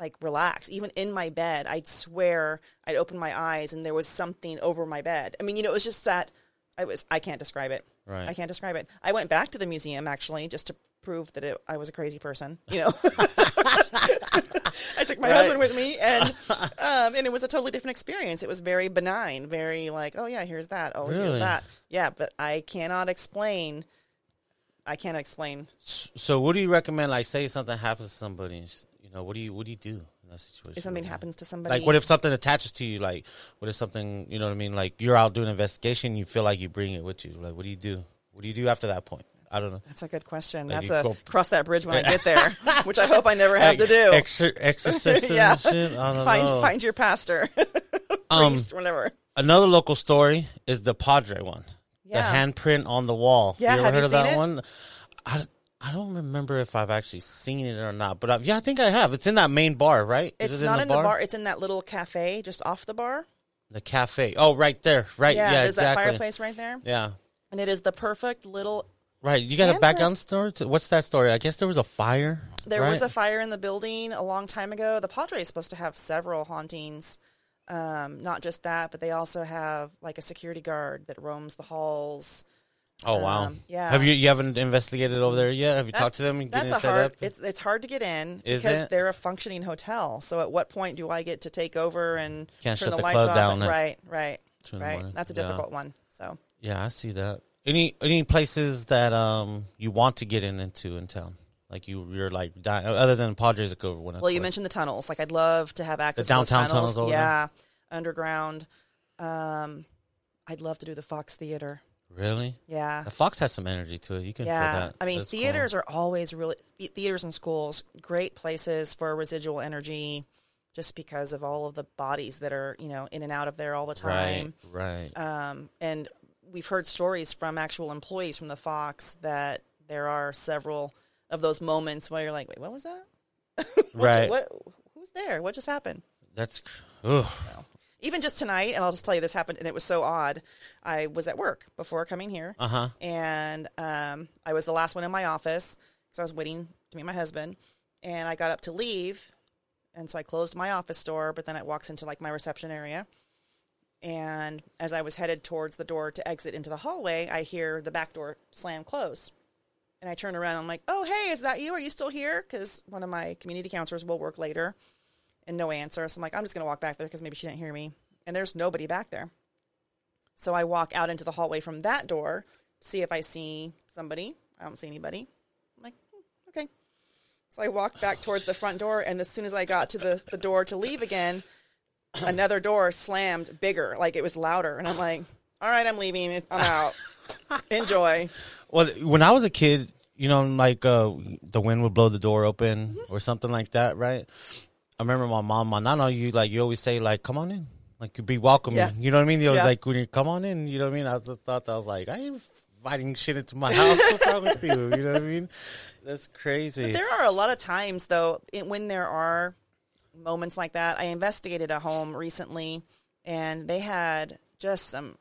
B: like relax. Even in my bed, I'd swear I'd open my eyes and there was something over my bed. I mean, you know, it was just that I was. I can't describe it.
A: Right.
B: I can't describe it. I went back to the museum actually just to prove that it, I was a crazy person. You know. *laughs* I took my
A: Right.
B: husband with me, and um, and it was a totally different experience. It was very benign, very like, oh yeah, here's that, oh
A: Really?
B: here's that, yeah. But I cannot explain. I can't explain.
A: So, what do you recommend? Like, say something happens to somebody. You know, what do you what do you do in that situation?
B: If something happens to somebody,
A: Like, what if something attaches to you? Like, what if something? You know what I mean? Like, you're out doing an investigation, you feel like you bring it with you. Like, what do you do? What do you do after that point? I don't know.
B: That's a good question.
A: Like
B: That's a
A: go-
B: cross that bridge when I get there, *laughs* *laughs* which I hope I never have to do.
A: Exor- exorcism *laughs*
B: Yeah.
A: and shit. I don't
B: find
A: know.
B: find your pastor,
A: Um,
B: priest, whatever.
A: Another local story is the Padre one.
B: Yeah.
A: The handprint on the wall.
B: Yeah,
A: you ever
B: have
A: heard
B: you
A: of that
B: it?
A: one? I, I don't remember if I've actually seen it or not, but i yeah, I think I have. It's in that main bar, right? Is
B: It's
A: it
B: not in the bar? It's in that little cafe just off the bar.
A: The cafe. Oh, right there. Right.
B: Yeah,
A: Yeah,
B: there's that
A: exactly.
B: fireplace right there,
A: Yeah.
B: and it is the perfect little.
A: Right. You got a
B: Handprint.
A: background story? To, what's that story? I guess there was a fire.
B: There
A: right?
B: was a fire in the building a long time ago. The Padre is supposed to have several hauntings. Um, not just that, but they also have like a security guard that roams the halls.
A: Oh wow.
B: um, yeah.
A: Have you you haven't investigated over there yet? Have you
B: That-
A: talked to them and
B: That's a
A: set
B: hard.
A: up?
B: It's it's hard to get in
A: Is
B: because
A: it?
B: they're a functioning hotel. So at what point do I get to take over and
A: Can't
B: turn
A: shut
B: the,
A: the
B: lights off? and- right, right,
A: two in the
B: right. That's a
A: Yeah.
B: difficult one. So
A: Yeah, I see that. Any any places that um you want to get in into in town? Like you you're like dying, other than Padres that go over
B: well, you mentioned the tunnels. Like I'd love to have access
A: downtown
B: to tunnels.
A: tunnels
B: yeah, underground. Um, I'd love to do the Fox Theater.
A: really.
B: Yeah.
A: The Fox has some energy to it. You can
B: Yeah,
A: that.
B: I mean,
A: That's cool.
B: theaters are always really theaters and schools great places for residual energy, just because of all of the bodies that are you know in and out of there all the time.
A: right, right.
B: Um, and we've heard stories from actual employees from the Fox that there are several of those moments where you're like, wait, what was that? *laughs*
A: Right.
B: What? Who's there? What just happened?
A: That's ugh.
B: Even just tonight, and I'll just tell you this happened, and it was so odd. I was at work before coming here,
A: uh huh.
B: and um, I was the last one in my office because I was waiting to meet my husband. And I got up to leave, and so I closed my office door. But then it walks into like my reception area, and as I was headed towards the door to exit into the hallway, I hear the back door slam close. And I turn around. I'm like, "Oh, hey, is that you? Are you still here?" Because one of my community counselors will work later, and no answer. So I'm like, "I'm just gonna walk back there because maybe she didn't hear me." And there's nobody back there. So I walk out into the hallway from that door, see if I see somebody. I don't see anybody. I'm like, hmm, okay. So I walked back towards the front door, and as soon as I got to the, the door to leave again, *clears throat* another door slammed bigger, like it was louder. And I'm like, all right, I'm leaving. I'm out. *laughs* Enjoy.
A: Well, when I was a kid, you know, like uh, the wind would blow the door open or something like that, right? I remember my mom, my nana, you like you always say like, "Come on in," like you'd be welcoming.
B: Yeah.
A: You know what I mean? You know,
B: Yeah.
A: like when you come on in, you know what I mean? I just thought that I was like, I ain't inviting shit into my house. What's wrong with you? You know what I mean? That's crazy.
B: But There are a lot of times, though, it, when there are moments like that. I investigated a home recently, and they had just some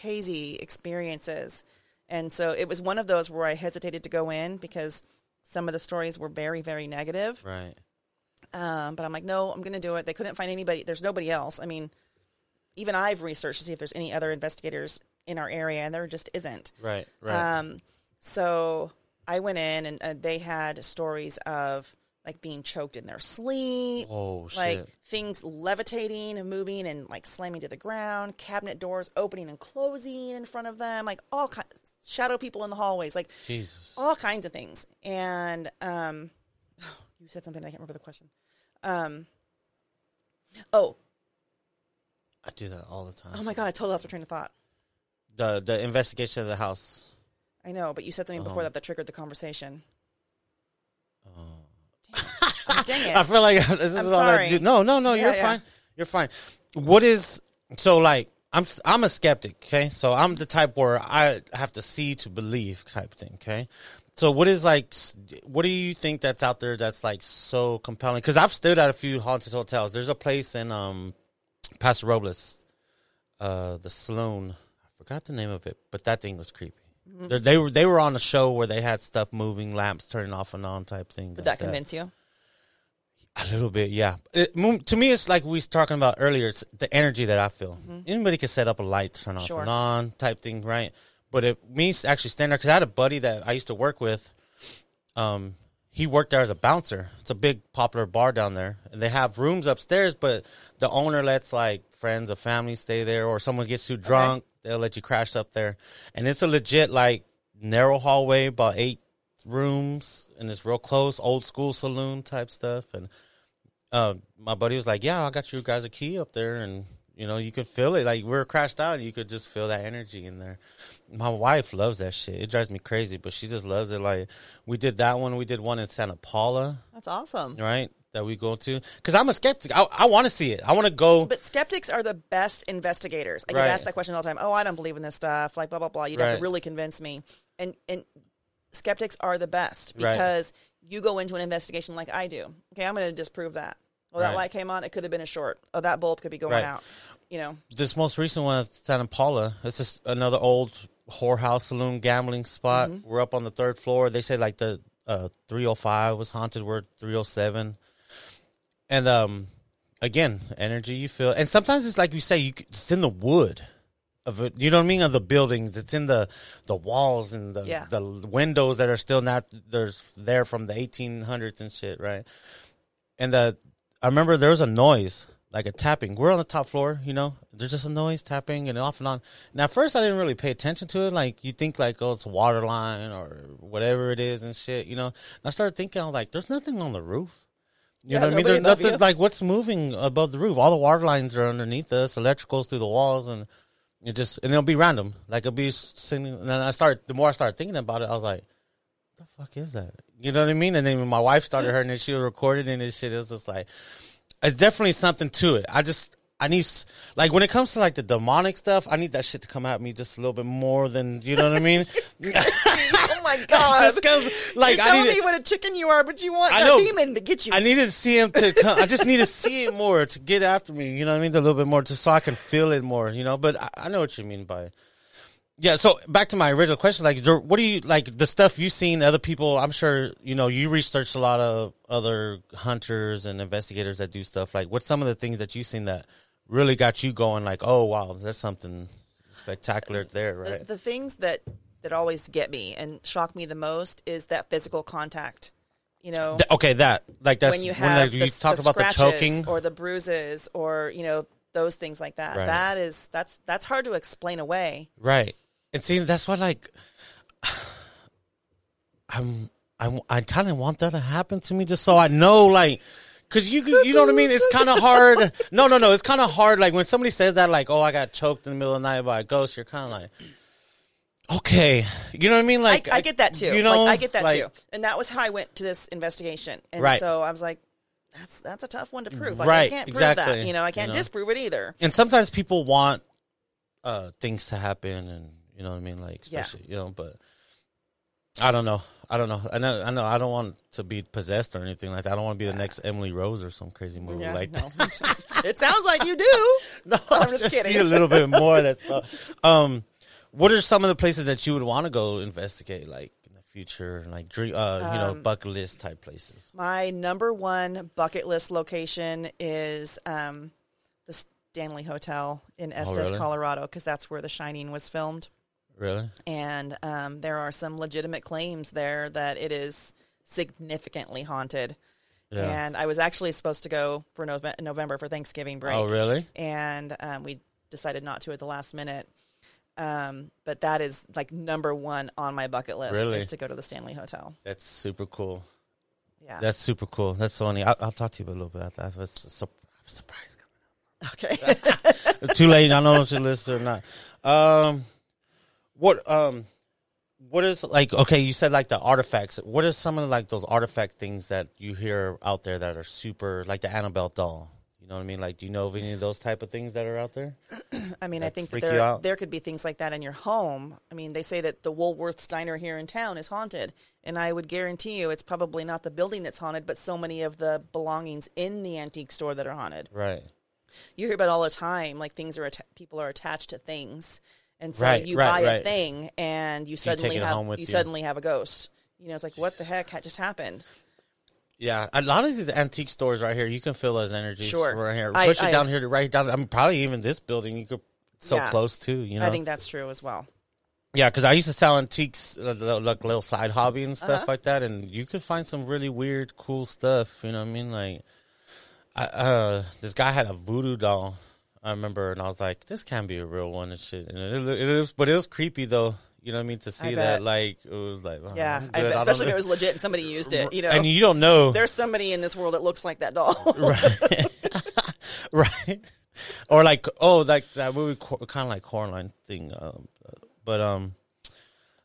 B: crazy experiences. And so it was one of those where I hesitated to go in because some of the stories were very, very negative.
A: right.
B: Um, but I'm like, no, I'm going to do it. They couldn't find anybody. There's nobody else. I mean, even I've researched to see if there's any other investigators in our area, and there just isn't.
A: Right. Right.
B: Um, so I went in, and uh, they had stories of like being choked in their sleep,
A: oh shit.
B: like things levitating and moving and like slamming to the ground, cabinet doors opening and closing in front of them, like all kinds, shadow people in the hallways, like
A: Jesus.
B: all kinds of things. And um, *sighs* you said something I can't remember the question. Um, oh,
A: I do that all the time.
B: oh my god, I totally lost my train of thought.
A: The the investigation of the house.
B: I know, but you said something before
A: Oh.
B: that that triggered the conversation. Dang it! *laughs*
A: I feel like *laughs* this is
B: I'm
A: all I do. No, no, no.
B: Yeah,
A: you're
B: yeah.
A: fine. You're fine. What is so like? I'm I'm a skeptic. Okay, so I'm the type where I have to see to believe type thing. Okay, so what is like? What do you think that's out there that's like so compelling? Because I've stood at a few haunted hotels. There's a place in um Paso Robles, uh, the saloon. I forgot the name of it, but that thing was creepy.
B: Mm-hmm.
A: They- were they were on a show where they had stuff moving, lamps turning off and on type thing.
B: Did that convince you?
A: A little bit, yeah. It, to me, it's like we was talking about earlier. It's the energy that I feel. Anybody can set up a light, turn off
B: Mm-hmm. Sure.
A: and on, type thing, right? But if me actually stand there, because I had a buddy that I used to work with. Um, he worked there as a bouncer. It's a big popular bar down there, and they have rooms upstairs. But the owner lets like friends or family stay there, or someone gets too drunk, they'll let you crash up there. And it's a legit like narrow hallway, about eight rooms, and it's real close, old school saloon type stuff. And uh, my buddy was like, "Yeah, I got you guys a key up there, and you know you could feel it. Like we are crashed out, and you could just feel that energy in there." My wife loves that shit. It drives me crazy, but she just loves it. Like we did that one. We did one in Santa Paula,
B: That's awesome.
A: right? That we go to because I'm a skeptic. I, I want to see it. I want to go.
B: But skeptics are the best investigators. I get
A: Right.
B: asked that question all the time. Oh, I don't believe in this stuff. Like blah blah blah. You'd have to really convince me. And and skeptics are the best
A: Right.
B: because you go into an investigation like I do. Okay, I'm going to disprove that. Oh, that
A: Right.
B: light came on. It could have been a short. Oh, that bulb could be going
A: Right.
B: out. You know.
A: this most recent one at Santa Paula. It's just another old whorehouse saloon gambling spot.
B: Mm-hmm.
A: We're up on the third floor. They say like the uh, 305 was haunted. We're 307, and um, again, energy you feel, and sometimes it's like you say, you it's in the wood of it. You know what I mean? Of the buildings, it's in the the walls and the
B: Yeah.
A: the windows that are still not there's there from the 1800s and shit, right? And the I remember there was a noise, like a tapping. We're on the top floor, you know. There's just a noise tapping and off and on. And at first, I didn't really pay attention to it. Like you think, like oh, it's a water line or whatever it is and shit, you know. And I started thinking, I was like, there's nothing on the roof. You
B: Yeah,
A: know what I mean? There's nothing
B: you.
A: like what's moving above the roof. All the water lines are underneath us. Electricals through the walls, and it just and it'll be random. Like it'll be sitting. And then I start. The more I started thinking about it, I was like, the fuck is that? You know what I mean? And then when my wife started her and then she recorded and this shit, it was just like, it's definitely something to it. I just, I need, s- like, when it comes to like the demonic stuff, I need that shit to come at me just a little bit more than, you know what I mean? *laughs*
B: oh my *laughs* God.
A: just cause, like,
B: You're
A: I need,
B: me what a chicken you are, but you want
A: I
B: a
A: know.
B: demon to get you.
A: I need to see him to come. I just need to see it more to get after me. You know what I mean? A little bit more, just so I can feel it more. You know, but I, I know what you mean by. Yeah. So back to my original question, like, what do you like the stuff you've seen? Other people, I'm sure you know you researched a lot of other hunters and investigators that do stuff. Like, what's some of the things that you've seen that really got you going? Like, oh wow, that's something spectacular there, right?
B: the things that that always get me and shock me the most is that physical contact. You know,
A: Th- okay, that like that's
B: when you
A: when,
B: have
A: like,
B: the,
A: you talk
B: the
A: about the choking.
B: or the bruises or you know those things like that.
A: Right.
B: That is that's that's hard to explain away.
A: Right. And see, that's what like *sighs* I'm I, I kind of want that to happen to me just so I know like cuz you you know what I mean it's kind of hard no no no it's kind of hard like when somebody says that like oh I got choked in the middle of the night by a ghost you're kind of like okay you know what I mean like
B: I, I get that too.
A: you know
B: like, I get that
A: like,
B: too. And that was how I went to this investigation. And
A: Right.
B: so I was like, that's that's a tough one to prove. Like, I can't prove
A: exactly.
B: that. You know, I can't
A: You know.
B: disprove it either.
A: and sometimes people want uh things to happen and you know what I mean like
B: Yeah.
A: especially you know but I don't know I don't know I know I know I don't want to be possessed or anything like that I don't want to be the next Emily Rose or some crazy movie
B: Yeah,
A: like
B: no. *laughs* it sounds like you do. *laughs*
A: No,
B: I'm just
A: just
B: kidding.
A: need a little bit more. of That stuff. Um, what are some of the places that you would want to go investigate, like in the future, like dream, uh, you know,
B: Um,
A: bucket list type places?
B: My number one bucket list location is um, the Stanley Hotel in Estes,
A: Oh, really?
B: Colorado, because that's where The Shining was filmed.
A: Really?
B: And um, there are some legitimate claims there that it is significantly haunted.
A: Yeah.
B: And I was actually supposed to go for Nove- November for Thanksgiving break.
A: Oh, really?
B: And um, we decided not to at the last minute. Um, but that is like number one on my bucket list
A: Really?
B: is to go to the Stanley Hotel.
A: That's super cool.
B: Yeah.
A: That's super cool. That's so funny. I'll, I'll talk to you a little bit about that. It's a sur- surprise.
B: okay. *laughs*
A: Too late. I don't know if you listen or not. Um, what um, what is like? Okay, you said like the artifacts. What are some of like those artifact things that you hear out there that are super like the Annabelle doll? You know what I mean? Like, do you know of any of those type of things that are out there? *clears throat*
B: I mean, I think that there there could be things like that in your home. I mean, they say that the woolworths diner here in town is haunted, and I would guarantee you it's probably not the building that's haunted, but so many of the belongings in the antique store that are haunted.
A: Right.
B: you hear about all the time. Like things are people are attached to things, and so
A: Right,
B: you
A: right,
B: buy a thing and you suddenly
A: it
B: have you,
A: you.
B: suddenly have a ghost. You know, it's like what the heck just happened?
A: Yeah, a lot of these antique stores right here, you can feel those energies
B: Sure.
A: right here,
B: I-
A: especially
B: I-
A: down here, to right down. I mean, probably even this building, you could so
B: Yeah.
A: close too. You know,
B: I think that's true as well.
A: yeah, because I used to sell antiques, uh, li- like little side hobby and stuff
B: Uh-huh.
A: like that, and you could find some really weird, cool stuff. You know what I mean? Like, I, uh, this guy had a voodoo doll. I remember, and I was like, "This can't be a real one and shit." And it, it, was, but it was creepy though. You know what I mean? To see that, like, it was like, oh,
B: Yeah,
A: I'm
B: I
A: I
B: especially if it was legit and somebody used it. You know,
A: and you don't know,
B: there's somebody in this world that looks like that doll. *laughs*
A: right? *laughs* right? Or like, oh, like that movie, kind of like Coraline thing. Um, but um,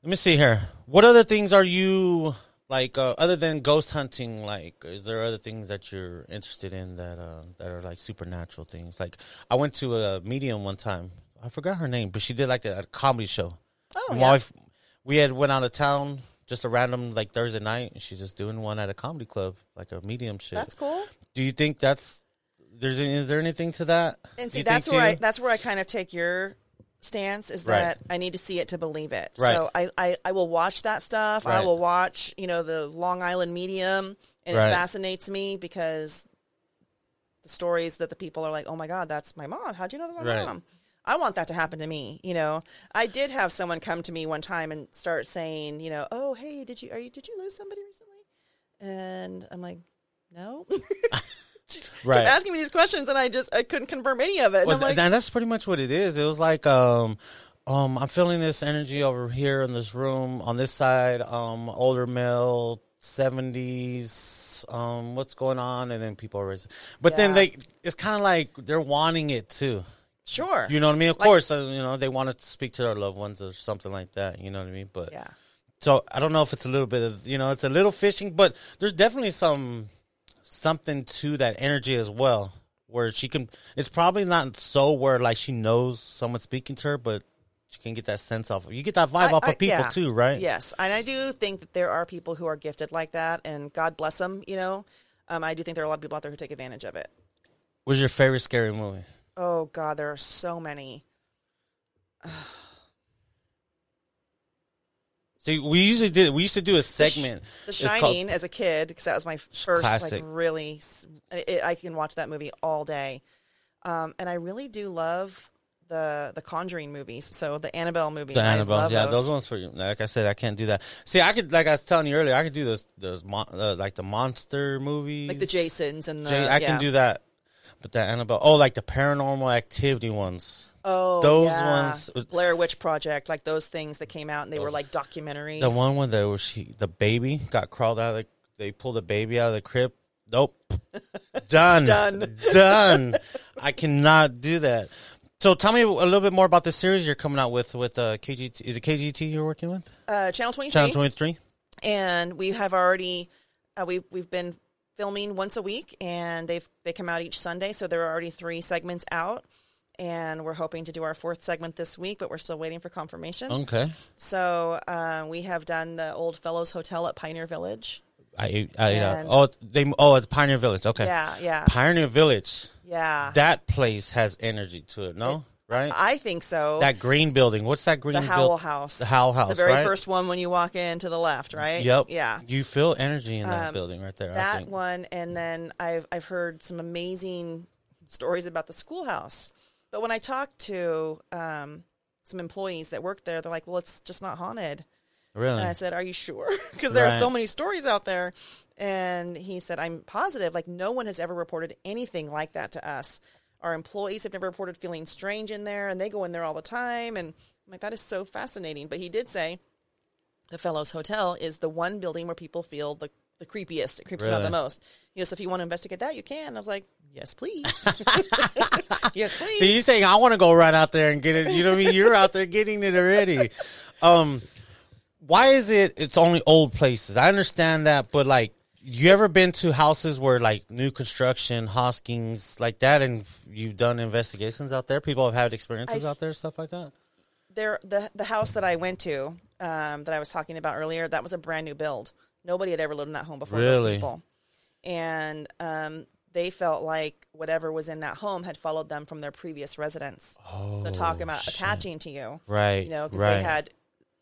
A: let me see here. What other things are you like uh, other than ghost hunting? Like, is there other things that you're interested in that uh, that are like supernatural things? Like, I went to a medium one time. I forgot her name, but she did like a, a comedy show.
B: Oh,
A: My
B: yeah.
A: wife, we had went out of town just a random like Thursday night. and She's just doing one at a comedy club, like a medium shit.
B: That's cool.
A: Do you think that's there's is there anything to that?
B: And see, that's where I that's where I kind of take your stance is
A: Right.
B: that I need to see it to believe it.
A: Right.
B: So I, I, I will watch that stuff. I will watch, you know, the Long Island medium and
A: Right.
B: it fascinates me because the stories that the people are like, Oh my God, that's my mom. How'd you know that my
A: Right.
B: mom? I want that to happen to me, you know. I did have someone come to me one time and start saying, you know, oh hey, did you are you did you lose somebody recently? And I'm like, no. *laughs* She's
A: Right.
B: asking me these questions, and I just I couldn't confirm any of it. And
A: Well,
B: like,
A: and that's pretty much what it is. It was like, um, um, I'm feeling this energy over here in this room on this side. Um, older male, seventies. Um, what's going on? And then people are raising. But then they, it's kind of like they're wanting it too.
B: sure,
A: You know what I mean? Of
B: Like-
A: course, uh, you know they want to speak to their loved ones or something like that. You know what I mean? But
B: yeah,
A: so I don't know if it's a little bit of you know it's a little fishing, but there's definitely some something to that energy as well, where she can. It's probably not so where like she knows someone's speaking to her, but she can get that sense off. You get that vibe
B: I-
A: off
B: I-
A: of people
B: yeah.
A: too, right?
B: Yes, and I do think that there are people who are gifted like that, and God bless them. You know, um, I do think there are a lot of people out there who take advantage of it.
A: What's your favorite scary movie?
B: Oh God, there are so many. *sighs*
A: See, we usually did. We used to do a segment.
B: The
A: It's called-
B: Shining as a kid because that was my first
A: Classic.
B: like really. It, I can watch that movie all day, um, and I really do love the the Conjuring movies. So the Annabelle movies.
A: The
B: love
A: yeah,
B: those.
A: those ones for you. Like I said, I can't do that. See, I could, like I was telling you earlier, I could do those, those, mon- uh, like the monster movies,
B: like the Jasons and the.
A: Jay, I
B: yeah.
A: can do that. But the Annabelle, oh, like the paranormal activity ones.
B: Oh,
A: Those
B: yeah.
A: ones-
B: Blair Witch Project, like those things that came out and they were like documentaries.
A: The one where there was she, the baby got crawled out of the, they pulled the baby out of the crib. Nope. *laughs* Done.
B: Done.
A: Done. *laughs* I cannot do that. So tell me a little bit more about the series you're coming out with with uh, KGET. Is it KGET you're working with?
B: uh, Channel Twenty
A: Channel 23?
B: and we have already uh, we've we've been filming once a week, and they've they come out each Sunday, so there are already three segments out. And we're hoping to do our fourth segment this week, but we're still waiting for confirmation.
A: Okay.
B: So uh, we have done the Old Fellows Hotel at Pioneer Village.
A: I, I, uh, oh, they, oh, it's Pioneer Village. Okay.
B: Yeah, yeah,
A: Pioneer Village.
B: yeah.
A: That place has energy to it, no? Right?
B: I think so.
A: that green building. What's that green
B: the? Howell House.
A: The Howell House,
B: The very
A: right?
B: first one when you walk in to the left, right?
A: Yep.
B: Yeah.
A: You feel energy in that
B: Um,
A: building right there. I
B: that one and then I've I've heard some amazing stories about the schoolhouse. But when I talked to um, some employees that work there, they're like, "Well, it's just not haunted."
A: Really?
B: And I said, "Are you sure?" *laughs* Because there are so many stories out there. And he said, "I'm positive. Like no one has ever reported anything like that to us. Our employees have never reported feeling strange in there, and they go in there all the time." And I'm like, "That is so fascinating." But he did say the Fellows Hotel is the one building where people feel the, the creepiest. It creeps them out
A: Really?
B: the most. He goes, if you want to investigate that, you can. I was like, yes, please. *laughs* yes, please.
A: So you saying I want to go right out there and get it? You know what I mean? You're out there getting it already. Um, why is it? It's only old places. I understand that, but like, you ever been to houses where like new construction, Hoskins, like that, and you've done investigations out there? People have had experiences out there, stuff like that.
B: there, the the house that I went to, um, that I was talking about earlier, that was a brand new build. Nobody had ever lived in that home before.
A: Really?
B: Those people, and um, they felt like whatever was in that home had followed them from their previous residence. Oh, so talk about attaching to you,
A: Right.
B: you know, because
A: right.
B: they had,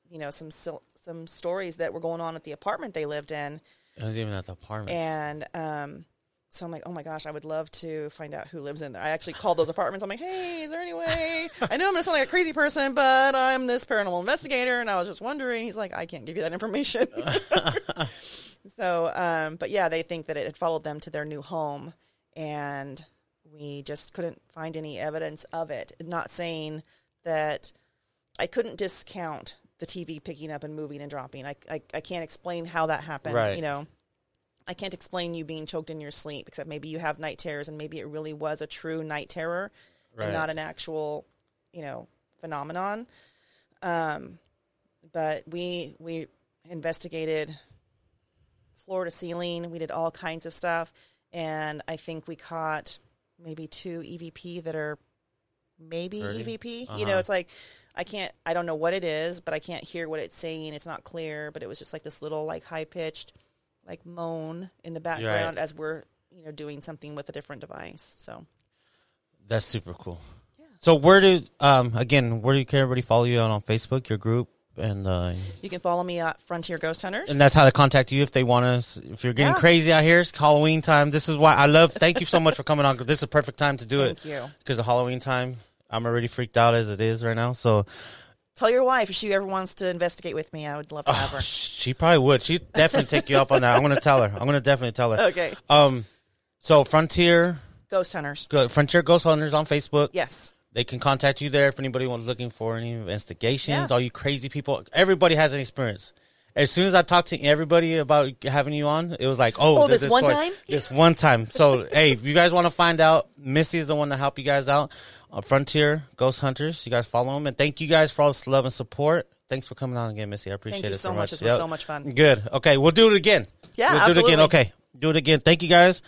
B: you know, some some stories that were going on at the apartment they lived in,
A: It was even at the apartment.
B: and um, so I'm like, oh my gosh, I would love to find out who lives in there. I actually called those apartments. I'm like, hey, is there any way? I know I'm gonna sound like a crazy person, but I'm this paranormal investigator, and I was just wondering. He's like, I can't give you that information. *laughs* so, um, but yeah, they think that it had followed them to their new home, and we just couldn't find any evidence of it. Not saying that I couldn't discount the TV picking up and moving and dropping. I, I, I can't explain how that happened.
A: Right.
B: You know, I can't explain you being choked in your sleep, except maybe you have night terrors and maybe it really was a true night terror
A: Right.
B: and not an actual, you know, phenomenon. Um, but we we investigated floor to ceiling. We did all kinds of stuff, and I think we caught maybe two EVP that are maybe
A: Birdie?
B: EVP. You
A: Uh-huh.
B: know, it's like I can't. I don't know what it is, but I can't hear what it's saying. It's not clear, but it was just like this little like high pitched like moan in the background as we're you know doing something with a different device. So
A: That's super cool. Yeah. So where do um again where do you can everybody follow you on on Facebook, your group, and uh,
B: you can follow me at Frontier Ghost Hunters.
A: and that's how to contact you if they want to. If you're getting
B: Yeah.
A: crazy out here, it's Halloween time. This is why I love. Thank you so much for coming on This is a perfect time to do it. *laughs*
B: Thank
A: it.
B: you.
A: Because of Halloween time, I'm already freaked out as it is right now. So
B: Tell your wife if she ever wants to investigate with me. I would love to have her.
A: she probably would. She'd definitely take you up on that. I'm gonna tell her. I'm gonna definitely tell her.
B: Okay,
A: Um, so Frontier,
B: Ghost Hunters.
A: Good. Frontier Ghost Hunters on Facebook.
B: Yes.
A: They can contact you there if anybody wants looking for any investigations.
B: Yeah.
A: All you crazy people, everybody has an experience. As soon as I talked to everybody about having you on, it was like, oh,
B: Oh,
A: th-
B: this one
A: story-
B: time?
A: this one time. So, hey, if you guys want to find out, Missy is the one to help you guys out uh, Frontier Ghost Hunters. You guys follow them, and thank you guys for all this love and support. Thanks for coming on again, Missy. I appreciate it
B: so much.
A: much.
B: It was
A: yep.
B: so much fun.
A: Good. Okay, we'll do it again.
B: Yeah,
A: we'll absolutely. do it again. Okay, do it again. Thank you guys,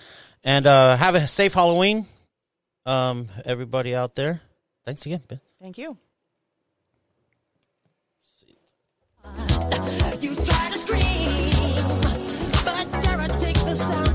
A: and uh, have a safe Halloween, um, everybody out there. Thanks again, Ben.
B: Thank you. You try to scream, but takes the sound.